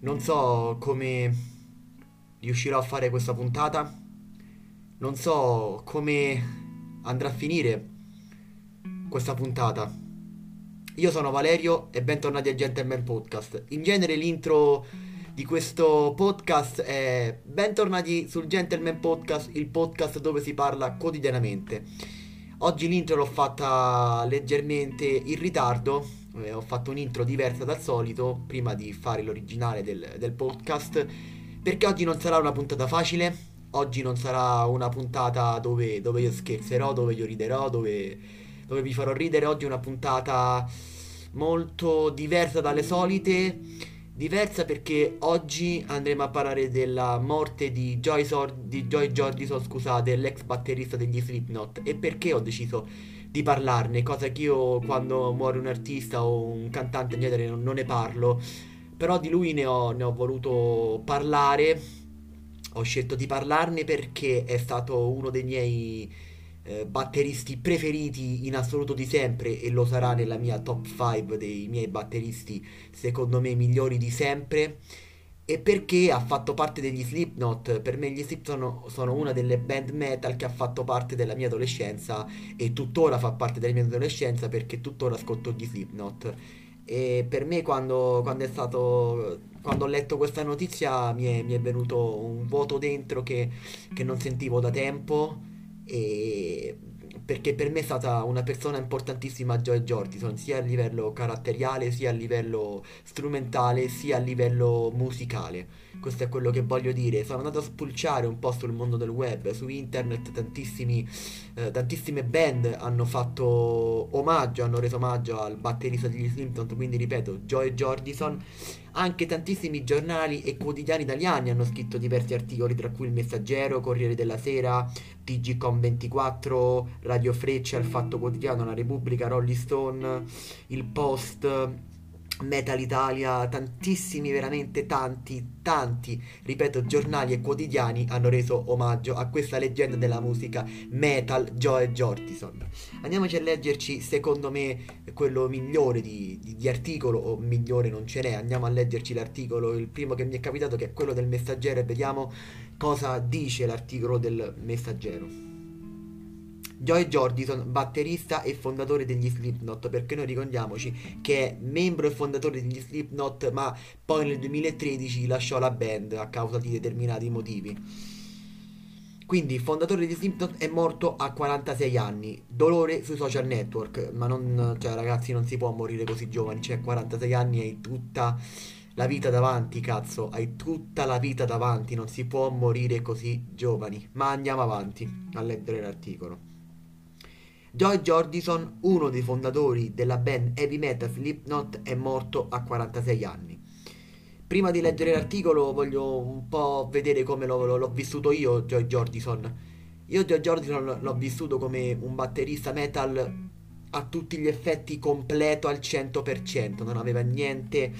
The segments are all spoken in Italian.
Non so come riuscirò a fare questa puntata. Non so come andrà a finire questa puntata. Io sono Valerio e bentornati a Gentleman Podcast. In genere l'intro di questo podcast è bentornati sul Gentleman Podcast, il podcast dove si parla quotidianamente. Oggi l'intro l'ho fatta leggermente in ritardo, eh, ho fatto un'intro diversa dal solito prima di fare l'originale del, del podcast, perché oggi non sarà una puntata facile, oggi non sarà una puntata dove, dove io scherzerò, dove io riderò, dove, dove vi farò ridere, oggi è una puntata molto diversa dalle solite. Diversa perché oggi andremo a parlare della morte di Joy, Sor- di Joy Jordison, scusate, l'ex batterista degli Slipknot. E perché ho deciso di parlarne, cosa che io quando muore un artista o un cantante in genere non, non ne parlo, però di lui ne ho, ne ho voluto parlare, ho scelto di parlarne perché è stato uno dei miei eh, batteristi preferiti in assoluto di sempre e lo sarà nella mia top 5 dei miei batteristi secondo me migliori di sempre e perché ha fatto parte degli Slipknot? Per me gli Slipknot sono, sono una delle band metal che ha fatto parte della mia adolescenza e tuttora fa parte della mia adolescenza perché tuttora ascolto gli Slipknot. E per me quando, quando stato quando ho letto questa notizia mi è, mi è venuto un vuoto dentro che, che non sentivo da tempo e perché per me è stata una persona importantissima Joy Jordison sia a livello caratteriale sia a livello strumentale sia a livello musicale. Questo è quello che voglio dire. Sono andato a spulciare un po' sul mondo del web su internet eh, tantissime band hanno fatto omaggio hanno reso omaggio al batterista degli Simpsons quindi ripeto Joy Jordison anche tantissimi giornali e quotidiani italiani hanno scritto diversi articoli, tra cui Il Messaggero, Corriere della Sera, TGCOM24, Radio Freccia, Il Fatto Quotidiano, La Repubblica, Rolling Stone, Il Post, Metal Italia, tantissimi, veramente tanti, tanti, ripeto, giornali e quotidiani hanno reso omaggio a questa leggenda della musica metal Joe Jordison. Andiamoci a leggerci, secondo me, quello migliore di, di, di, articolo, o migliore non ce n'è, andiamo a leggerci l'articolo, il primo che mi è capitato che è quello del messaggero e vediamo cosa dice l'articolo del messaggero. Joy Jordison, batterista e fondatore degli Slipknot, perché noi ricordiamoci che è membro e fondatore degli Slipknot, ma poi nel 2013 lasciò la band a causa di determinati motivi. Quindi, fondatore degli Slipknot è morto a 46 anni. Dolore sui social network, ma non, cioè ragazzi, non si può morire così giovani, cioè 46 anni hai tutta la vita davanti, cazzo, hai tutta la vita davanti, non si può morire così giovani. Ma andiamo avanti a leggere l'articolo. Joy Jordison, uno dei fondatori della band heavy metal Slipknot, è morto a 46 anni. Prima di leggere l'articolo voglio un po' vedere come l'ho, l'ho vissuto io, Joy Jordison. Io Joy Jordison l'ho vissuto come un batterista metal a tutti gli effetti completo al 100%, non aveva niente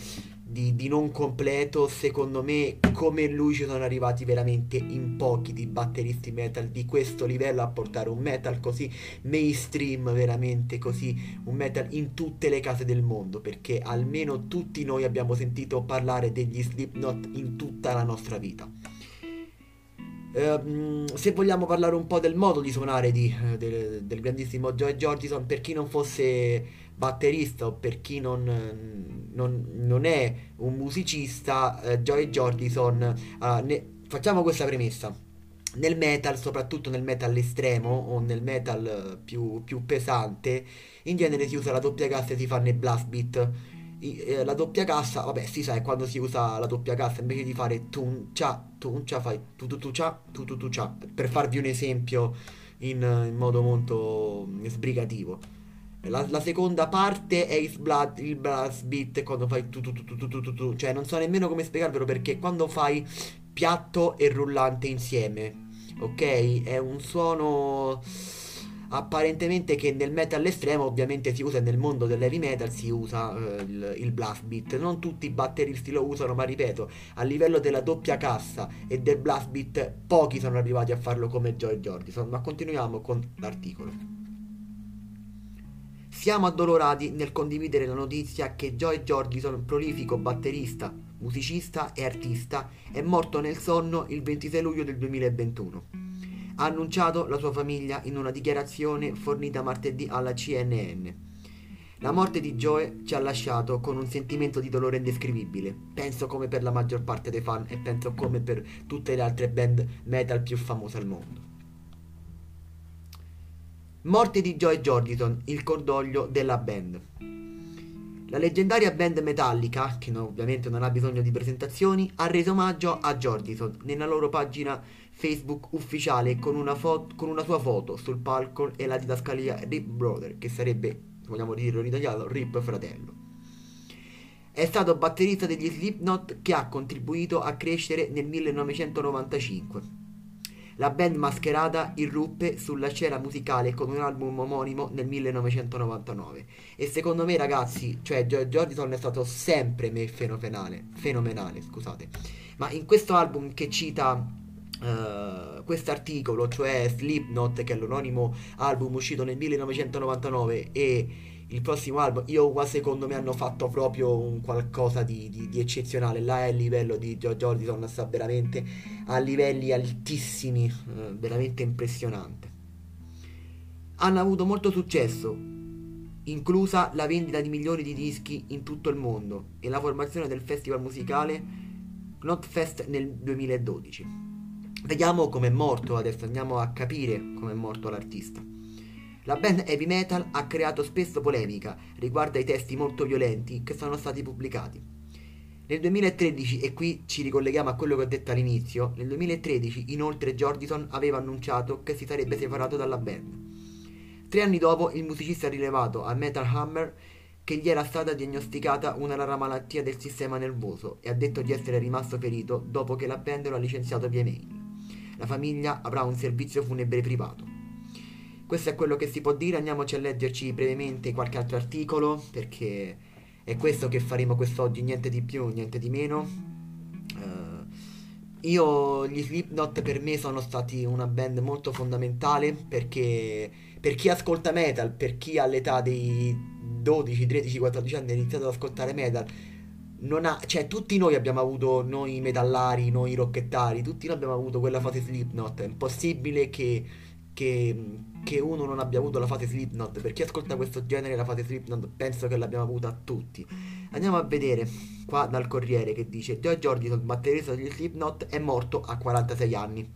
di, di, non completo, secondo me come lui ci sono arrivati veramente in pochi di batteristi metal di questo livello a portare un metal così mainstream, veramente così, un metal in tutte le case del mondo, perché almeno tutti noi abbiamo sentito parlare degli Slipknot in tutta la nostra vita. Uh, se vogliamo parlare un po' del modo di suonare di, uh, del, del, grandissimo Joe Jordison, per chi non fosse batterista o per chi non, non, non è un musicista, uh, Joe Jordison, ne, facciamo questa premessa. Nel metal, soprattutto nel metal estremo o nel metal più, più pesante, in genere si usa la doppia cassa e si fanno i blast beat eh, la doppia cassa, vabbè, si sa, è quando si usa la doppia cassa invece di fare tun cia, tun cia, fai tu tu tu cia, tu tu tu cia, per farvi un esempio in, in modo molto sbrigativo. La, la, seconda parte è il, blood, il blast beat quando fai tu tu tu, tu tu tu tu tu. Cioè non so nemmeno come spiegarvelo perché quando fai piatto e rullante insieme Ok? È un suono apparentemente che nel metal estremo ovviamente si usa nel mondo dell'heavy metal si usa eh, il, il, blast beat. Non tutti i batteristi lo usano ma ripeto a livello della doppia cassa e del blast beat pochi sono arrivati a farlo come Joy Jordison ma continuiamo con l'articolo siamo addolorati nel condividere la notizia che Joy Jordison, prolifico batterista musicista e artista, è morto nel sonno il 26 luglio del 2021. Ha annunciato la sua famiglia in una dichiarazione fornita martedì alla CNN. La morte di Joe ci ha lasciato con un sentimento di dolore indescrivibile, penso come per la maggior parte dei fan e penso come per tutte le altre band metal più famose al mondo. Morte di Joe Jordison, il cordoglio della band. La leggendaria band Metallica, che no, ovviamente non ha bisogno di presentazioni, ha reso omaggio a Jordison nella loro pagina Facebook ufficiale con una, fo- con una sua foto sul palco e la didascalia Rip Brother, che sarebbe, vogliamo dirlo in italiano, Rip Fratello. È stato batterista degli Slipknot che ha contribuito a crescere nel 1995 la band mascherata irruppe sulla scena musicale con un album omonimo nel 1999 e secondo me ragazzi, cioè Jordison è stato sempre fenomenale, fenomenale, scusate. Ma in questo album che cita uh, questo articolo, cioè Slipknot, che è l'anonimo album uscito nel 1999 e il prossimo album, io qua secondo me hanno fatto proprio un qualcosa di, di, di eccezionale. Là è il livello di George Jordison, sta veramente a livelli altissimi, eh, veramente impressionante. Hanno avuto molto successo, inclusa la vendita di milioni di dischi in tutto il mondo e la formazione del festival musicale Knotfest nel 2012. Vediamo com'è morto adesso, andiamo a capire com'è morto l'artista. La band heavy metal ha creato spesso polemica riguardo ai testi molto violenti che sono stati pubblicati. Nel 2013, e qui ci ricolleghiamo a quello che ho detto all'inizio, nel 2013 inoltre Jordison aveva annunciato che si sarebbe separato dalla band. Tre anni dopo il musicista ha rilevato a Metal Hammer che gli era stata diagnosticata una rara malattia del sistema nervoso e ha detto di essere rimasto ferito dopo che la band lo ha licenziato via mail. La famiglia avrà un servizio funebre privato. Questo è quello che si può dire, andiamoci a leggerci brevemente qualche altro articolo, perché è questo che faremo quest'oggi, niente di più, niente di meno. Uh, io, gli Slipknot per me sono stati una band molto fondamentale, perché per chi ascolta metal, per chi all'età dei 12, 13, 14 anni ha iniziato ad ascoltare metal, ha, cioè tutti noi abbiamo avuto, noi metallari, noi rockettari, tutti noi abbiamo avuto quella fase Slipknot, è impossibile che che, che, uno non abbia avuto la fase Slipknot. Per chi ascolta questo genere, la fase Slipknot penso che l'abbiamo avuta tutti. Andiamo a vedere qua dal Corriere che dice: Joe Jordison, batterista degli Slipknot, è morto a 46 anni.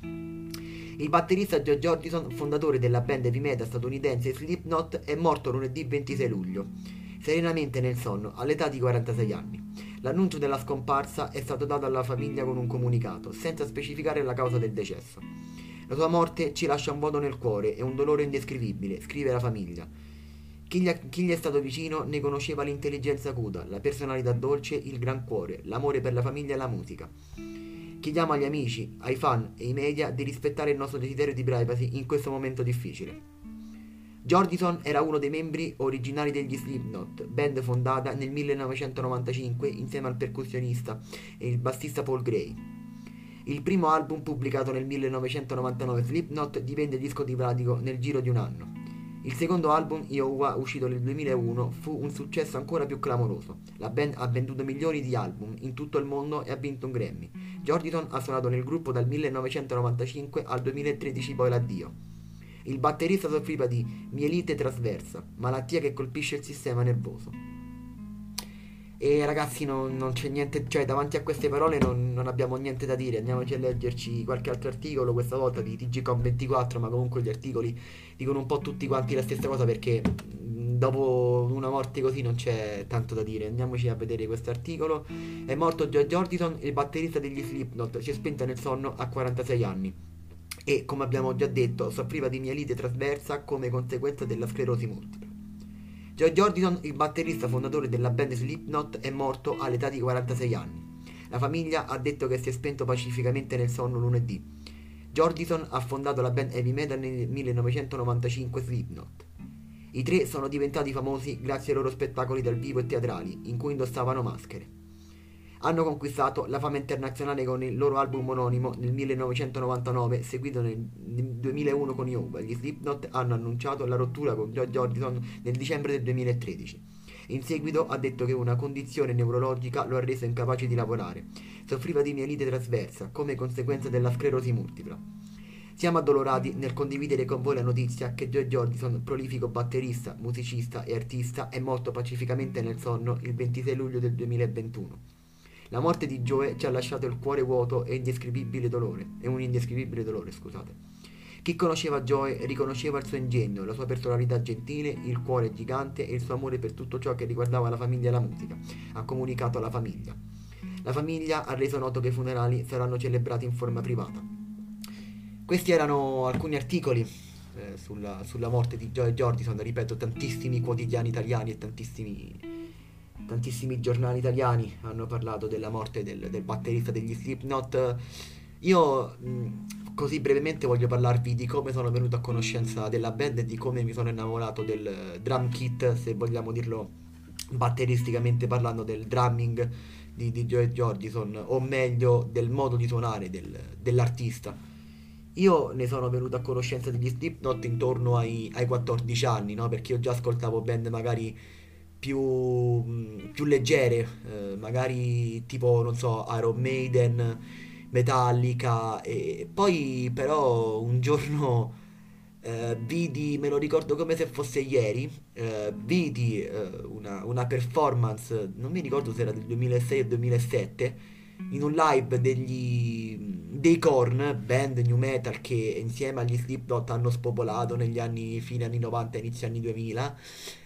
Il batterista Joe Jordison, fondatore della band heavy metal statunitense Slipknot, è morto lunedì 26 luglio, serenamente nel sonno, all'età di 46 anni. L'annuncio della scomparsa è stato dato alla famiglia con un comunicato, senza specificare la causa del decesso. La sua morte ci lascia un vuoto nel cuore e un dolore indescrivibile, scrive la famiglia. Chi gli, chi gli, è stato vicino ne conosceva l'intelligenza acuta, la personalità dolce, il gran cuore, l'amore per la famiglia e la musica. Chiediamo agli amici, ai fan e ai media di rispettare il nostro desiderio di privacy in questo momento difficile. Jordison era uno dei membri originali degli Slipknot, band fondata nel 1995 insieme al percussionista e il bassista Paul Gray. Il primo album pubblicato nel 1999, Slipknot, divenne disco di platino nel giro di un anno. Il secondo album, Iowa, uscito nel 2001, fu un successo ancora più clamoroso. La band ha venduto milioni di album in tutto il mondo e ha vinto un Grammy. Jordison ha suonato nel gruppo dal 1995 al 2013 poi l'addio. Il batterista soffriva di mielite trasversa, malattia che colpisce il sistema nervoso. E ragazzi non, non, c'è niente, cioè davanti a queste parole non, non, abbiamo niente da dire, andiamoci a leggerci qualche altro articolo, questa volta di TGCOM24, ma comunque gli articoli dicono un po' tutti quanti la stessa cosa perché dopo una morte così non c'è tanto da dire. Andiamoci a vedere questo articolo. È morto George Jordison, il batterista degli Slipknot, si è spento nel sonno a 46 anni e come abbiamo già detto soffriva di mielite trasversa come conseguenza della sclerosi multipla. Joe Jordison, il batterista fondatore della band Slipknot, è morto all'età di 46 anni. La famiglia ha detto che si è spento pacificamente nel sonno lunedì. Jordison ha fondato la band heavy metal nel 1995 Slipknot. I tre sono diventati famosi grazie ai loro spettacoli dal vivo e teatrali, in cui indossavano maschere hanno conquistato la fama internazionale con il loro album omonimo nel 1999, seguito nel 2001 con Yoga. Gli Slipknot hanno annunciato la rottura con George Jordison nel dicembre del 2013. In seguito ha detto che una condizione neurologica lo ha reso incapace di lavorare. Soffriva di mielite trasversa, come conseguenza della sclerosi multipla. Siamo addolorati nel condividere con voi la notizia che Joe Jordison, prolifico batterista, musicista e artista, è morto pacificamente nel sonno il 26 luglio del 2021. La morte di Joe ci ha lasciato il cuore vuoto e indescrivibile dolore, e un indescrivibile dolore, scusate. Chi conosceva Joe riconosceva il suo ingegno, la sua personalità gentile, il cuore gigante e il suo amore per tutto ciò che riguardava la famiglia e la musica. Ha comunicato alla famiglia. La famiglia ha reso noto che i funerali saranno celebrati in forma privata. Questi erano alcuni articoli eh, sulla, sulla, morte di Joe Jordison, ripeto, tantissimi quotidiani italiani e tantissimi, tantissimi giornali italiani hanno parlato della morte del, del batterista degli Slipknot. Io così brevemente voglio parlarvi di come sono venuto a conoscenza della band e di come mi sono innamorato del drum kit, se vogliamo dirlo batteristicamente parlando, del drumming di, di Joe Jordison, o meglio del modo di suonare del, dell'artista. Io ne sono venuto a conoscenza degli Slipknot intorno ai, ai 14 anni, no? Perché io già ascoltavo band magari più, più leggere, eh, magari tipo, non so, Iron Maiden, Metallica, e poi però un giorno eh, vidi, me lo ricordo come se fosse ieri, eh, vidi eh, una, una performance, non mi ricordo se era del 2006 o 2007, in un live degli, dei Korn, band new metal che insieme agli Slipknot hanno spopolato negli anni fine anni 90 inizio anni 2000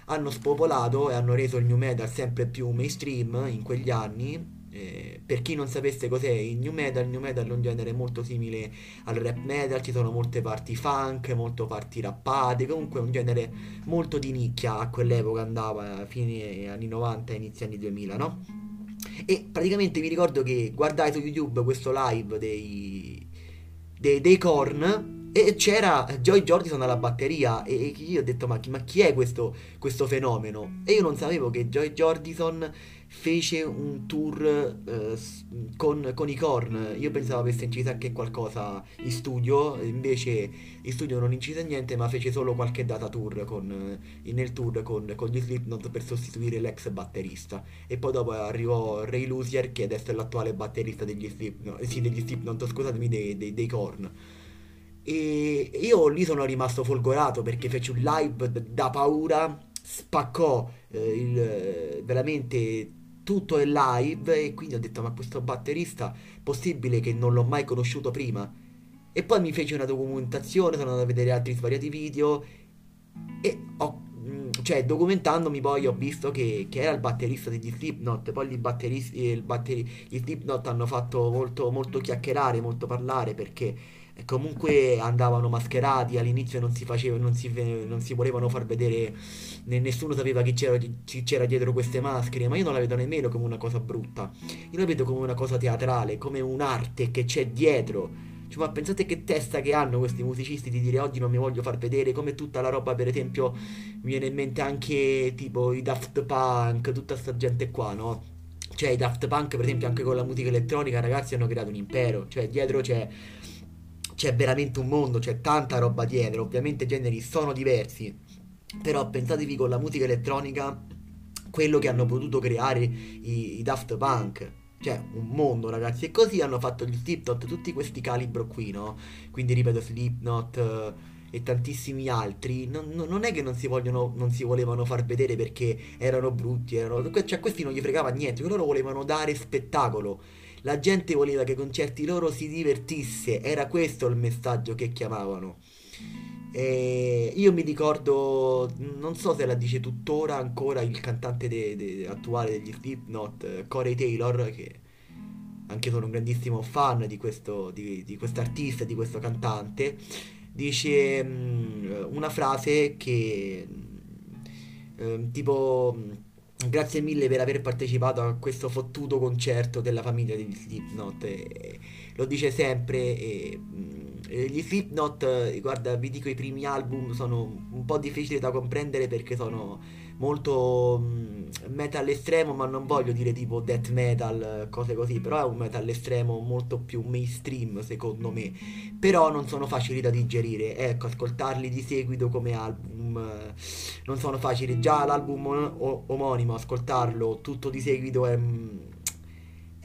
hanno spopolato e hanno reso il new metal sempre più mainstream in quegli anni eh, per chi non sapesse cos'è il new metal, il new metal è un genere molto simile al rap metal, ci sono molte parti funk, molte parti rappate, comunque un genere molto di nicchia a quell'epoca andava fine anni 90 e inizio anni 2000, no? E praticamente mi ricordo che guardai su YouTube questo live dei, dei, dei Korn e c'era Joy Jordison alla batteria e io ho detto ma chi, ma chi è questo, questo, fenomeno? E io non sapevo che Joy Jordison fece un tour eh, con, con, i Korn. Io pensavo avesse inciso anche qualcosa in studio, invece in studio non incise niente, ma fece solo qualche data tour con, eh, nel tour con, con gli Slipknot per sostituire l'ex batterista. E poi dopo arrivò Ray Lusier, che adesso è l'attuale batterista degli Slipknot, sì, degli Slipknot, scusatemi, dei, dei, dei Korn. E io lì sono rimasto folgorato perché fece un live da paura, spaccò eh, il, veramente tutto è live e quindi ho detto ma questo batterista possibile che non l'ho mai conosciuto prima? E poi mi fece una documentazione sono andato a vedere altri svariati video e ho mm, cioè documentandomi poi ho visto che, che era il batterista degli Slipknot poi gli batteristi batteri, gli Slipknot hanno fatto molto, molto chiacchierare molto parlare perché comunque andavano mascherati, all'inizio non si, faceva, non si, non si volevano far vedere, nessuno sapeva chi c'era, chi c'era, dietro queste maschere, ma io non la vedo nemmeno come una cosa brutta, io la vedo come una cosa teatrale, come un'arte che c'è dietro. Cioè, ma pensate che testa che hanno questi musicisti di dire oggi non mi voglio far vedere, come tutta la roba, per esempio, mi viene in mente anche tipo i Daft Punk, tutta sta gente qua, no? Cioè i Daft Punk, per esempio, anche con la musica elettronica, ragazzi, hanno creato un impero, cioè dietro c'è c'è veramente un mondo, c'è tanta roba dietro, ovviamente i generi sono diversi, però pensatevi con la musica elettronica quello che hanno potuto creare i, i Daft Punk, cioè un mondo ragazzi, e così hanno fatto gli Slipknot, tutti questi calibro qui, no? Quindi ripeto Slipknot uh, e tantissimi altri, non, non, è che non si, vogliono, non si volevano far vedere perché erano brutti, erano, cioè a questi non gli fregava niente, loro volevano dare spettacolo la gente voleva che con certi loro si divertisse, era questo il messaggio che chiamavano. E io mi ricordo, non so se la dice tuttora ancora il cantante de, de, attuale degli Slipknot, Corey Taylor, che anche sono un grandissimo fan di questo di, di artista, di questo cantante, dice um, una frase che um, tipo Grazie mille per aver partecipato a questo fottuto concerto della famiglia degli Slipknot. E, lo dice sempre. E, e gli Slipknot, guarda, vi dico, i primi album sono un po' difficili da comprendere perché sono molto mh, metal estremo, ma non voglio dire tipo death metal, cose così, però è un metal estremo molto più mainstream secondo me, però non sono facili da digerire, ecco, ascoltarli di seguito come album eh, non sono facili, già l'album o- omonimo, ascoltarlo tutto di seguito è... Mh,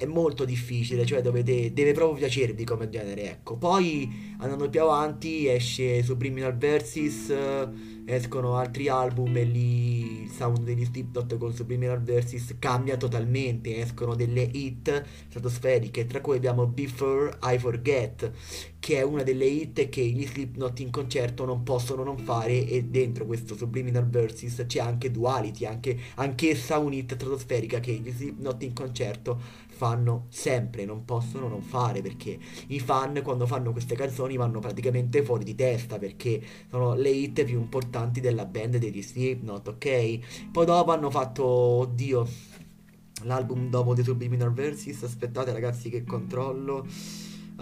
è molto difficile, cioè dovete, deve proprio piacervi come genere, ecco. Poi andando più avanti esce Subliminal Versus, eh, escono altri album e lì il sound degli Slipknot con Subliminal Versus cambia totalmente, escono delle hit stratosferiche, tra cui abbiamo Before I Forget, che è una delle hit che gli Slipknot in concerto non possono non fare e dentro questo Subliminal Versus c'è anche Duality, anche, anch'essa un'hit stratosferica che gli Slipknot in concerto fanno sempre, non possono non fare perché i fan quando fanno queste canzoni vanno praticamente fuori di testa perché sono le hit più importanti della band degli Slipknot, ok? Poi dopo hanno fatto, oddio, l'album dopo The Subliminal Versus, aspettate ragazzi che controllo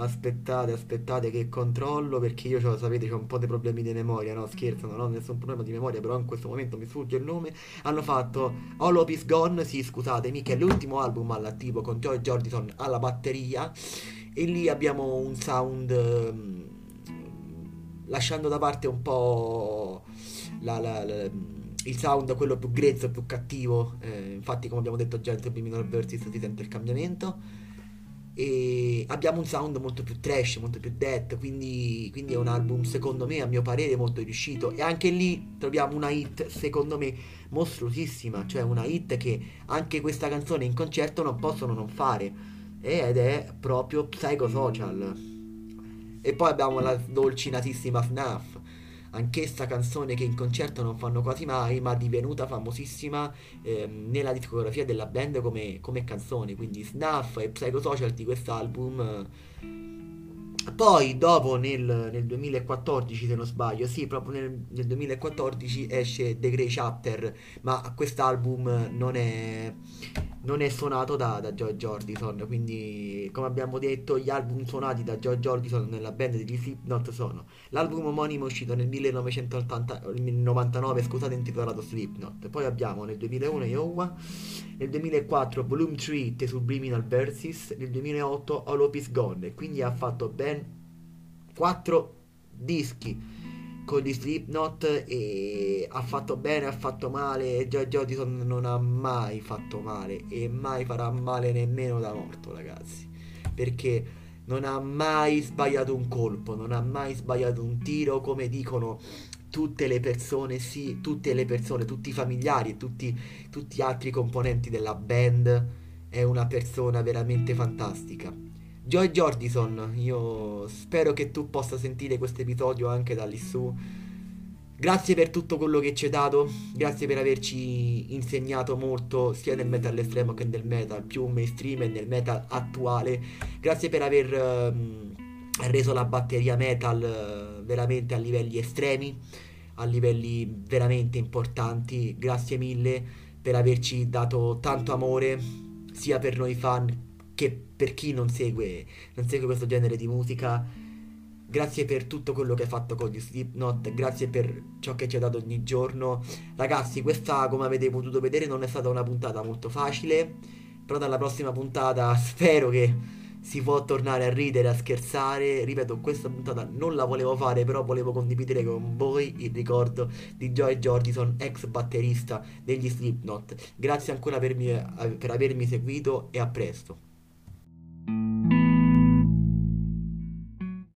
Aspettate, aspettate che controllo perché io lo sapete ho un po' dei problemi di memoria, no? Scherzo, non ho nessun problema di memoria, però in questo momento mi sfugge il nome. Hanno fatto Hope Is Gone, sì scusatemi, che è l'ultimo album all'attivo con Joy Jordison alla batteria. E lì abbiamo un sound um, lasciando da parte un po' la, la, la, il sound quello più grezzo, più cattivo, eh, infatti come abbiamo detto già in Subliminal Versus si sente il cambiamento e abbiamo un sound molto più trash, molto più death, quindi, quindi, è un album secondo me, a mio parere, molto riuscito. E anche lì troviamo una hit secondo me mostruosissima, cioè una hit che anche questa canzone in concerto non possono non fare. Ed è proprio Psychosocial. E poi abbiamo la dolcinatissima FNAF anch'essa canzone che in concerto non fanno quasi mai, ma divenuta famosissima eh, nella discografia della band come, come, canzone, quindi Snuff e Psychosocial di quest'album. Poi dopo nel, nel, 2014 se non sbaglio, sì proprio nel, nel 2014 esce The Grey Chapter, ma quest'album non è non è suonato da, da George Jordison, quindi come abbiamo detto gli album suonati da George Jordison nella band degli Slipknot sono l'album omonimo uscito nel 1999, scusate, intitolato Slipknot, poi abbiamo nel 2001 Iowa, nel 2004 Volume 3 The Subliminal Versus, nel 2008 All Hope Is Gone, quindi ha fatto ben 4 dischi con gli Slipknot e ha fatto bene, ha fatto male. George Odison non ha mai fatto male e mai farà male nemmeno da morto, ragazzi. Perché non ha mai sbagliato un colpo, non ha mai sbagliato un tiro, come dicono tutte le persone, sì, tutte le persone, tutti i familiari e tutti, tutti gli altri componenti della band. È una persona veramente fantastica. Joy Jordison, io spero che tu possa sentire questo episodio anche da lì su. Grazie per tutto quello che ci hai dato, grazie per averci insegnato molto sia nel metal estremo che nel metal più mainstream e nel metal attuale. Grazie per aver um, reso la batteria metal uh, veramente a livelli estremi, a livelli veramente importanti. Grazie mille per averci dato tanto amore sia per noi fan che per chi non segue, non segue questo genere di musica, grazie per tutto quello che hai fatto con gli Slipknot, grazie per ciò che ci hai dato ogni giorno. Ragazzi, questa, come avete potuto vedere, non è stata una puntata molto facile, però dalla prossima puntata spero che si può tornare a ridere, a scherzare. Ripeto, questa puntata non la volevo fare, però volevo condividere con voi il ricordo di Joy Jordison, ex batterista degli Slipknot. Grazie ancora per, mi, per avermi seguito e a presto. Thank you.